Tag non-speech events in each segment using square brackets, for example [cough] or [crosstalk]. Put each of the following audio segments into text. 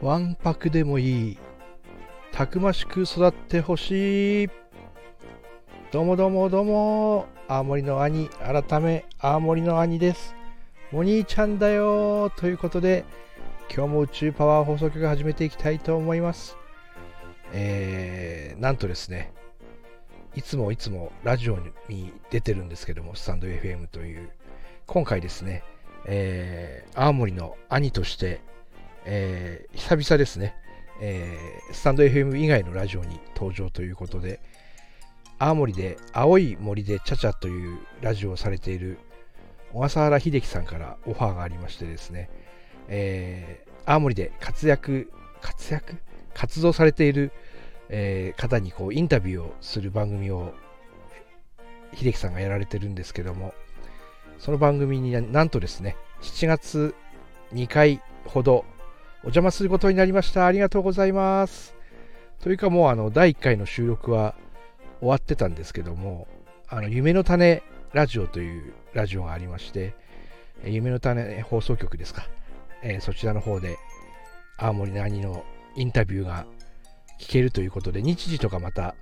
わんぱくでもいい。たくましく育ってほしい。どうもどうもどうも。青森の兄、改め青森の兄です。お兄ちゃんだよということで、今日も宇宙パワー放送局始めていきたいと思います。えー、なんとですね、いつもいつもラジオに出てるんですけども、スタンド FM という、今回ですね、えー、青森の兄として、えー、久々ですね、えー、スタンド FM 以外のラジオに登場ということで、青森で青い森でちゃちゃというラジオをされている小笠原秀樹さんからオファーがありましてですね、えー、青森で活躍、活躍？活動されている、えー、方にこうインタビューをする番組を秀樹さんがやられてるんですけども、その番組になんとですね、7月2回ほどお邪魔することになりました。ありがとうございます。というかもうあの第1回の収録は終わってたんですけども、あの夢の種ラジオというラジオがありまして、夢の種放送局ですか、えー、そちらの方で青森の兄のインタビューが聞けるということで、日時とかまた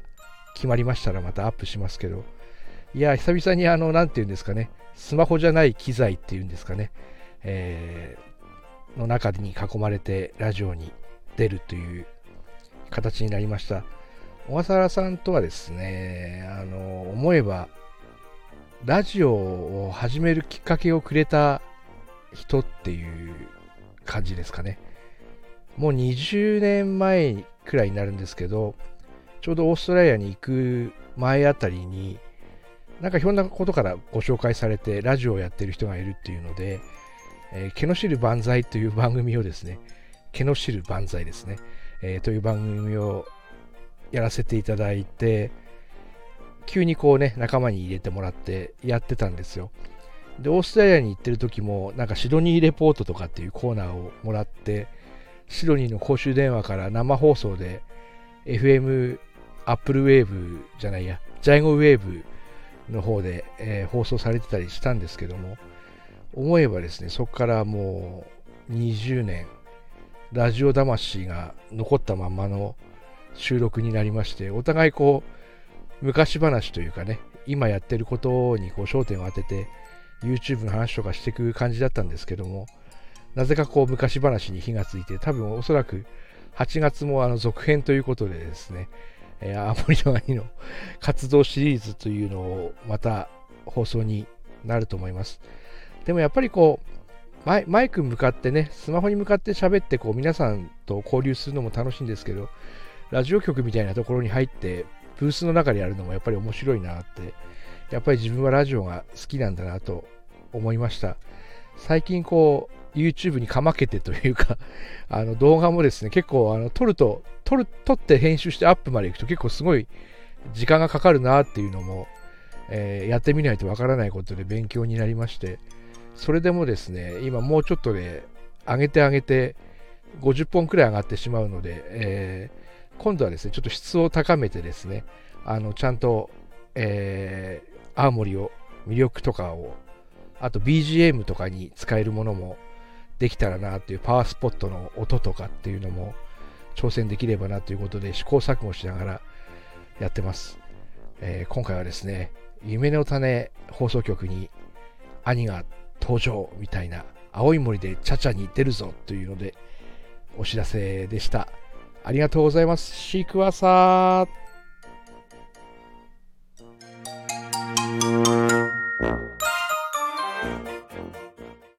決まりましたらまたアップしますけど、いや、久々にあの、なんていうんですかね、スマホじゃない機材っていうんですかね、えー、の中に囲まれてラジオに出るという形になりました。小笠原さんとはですね、あの、思えば、ラジオを始めるきっかけをくれた人っていう感じですかね。もう20年前くらいになるんですけど、ちょうどオーストラリアに行く前あたりに、なんかひょんなことからご紹介されて、ラジオをやってる人がいるっていうので、えー、毛の汁万歳という番組をですね、毛の汁万歳ですね、えー、という番組をやらせていただいて、急にこうね、仲間に入れてもらってやってたんですよ。で、オーストラリアに行ってる時も、なんかシドニーレポートとかっていうコーナーをもらって、シドニーの公衆電話から生放送で FM アップルウェーブじゃないや、ジャイゴウェーブの方で、えー、放送されてたりしたんですけども、思えばですね、そこからもう20年、ラジオ魂が残ったままの収録になりまして、お互いこう、昔話というかね、今やってることにこう焦点を当てて、YouTube の話とかしていく感じだったんですけども、なぜかこう昔話に火がついて、多分おそらく8月もあの続編ということでですね、えー、青森の兄の活動シリーズというのをまた放送になると思います。でもやっぱりこう、マイマイク向かってね、スマホに向かって喋ってこう皆さんと交流するのも楽しいんですけど、ラジオ局みたいなところに入って、ブースの中でやるのもやっぱり面白いなって、やっぱり自分はラジオが好きなんだなと思いました。最近こう、YouTube にかまけてというか [laughs] あの動画もですね、結構あの撮ると、撮る、撮って編集してアップまで行くと結構すごい時間がかかるなっていうのも、えー、やってみないとわからないことで勉強になりまして、それでもですね、今もうちょっとで上げて上げて50本くらい上がってしまうので、えー、今度はですね、ちょっと質を高めてですね、あのちゃんと、えー、青森を魅力とかを、あと BGM とかに使えるものもできたらなっていうパワースポットの音とかっていうのも挑戦できればなということで試行錯誤しながらやってます。えー、今回はですね、夢の種放送局に兄が登場みたいな青い森でチャチャに出るぞというのでお知らせでした。ありがとうございます。シークワーサー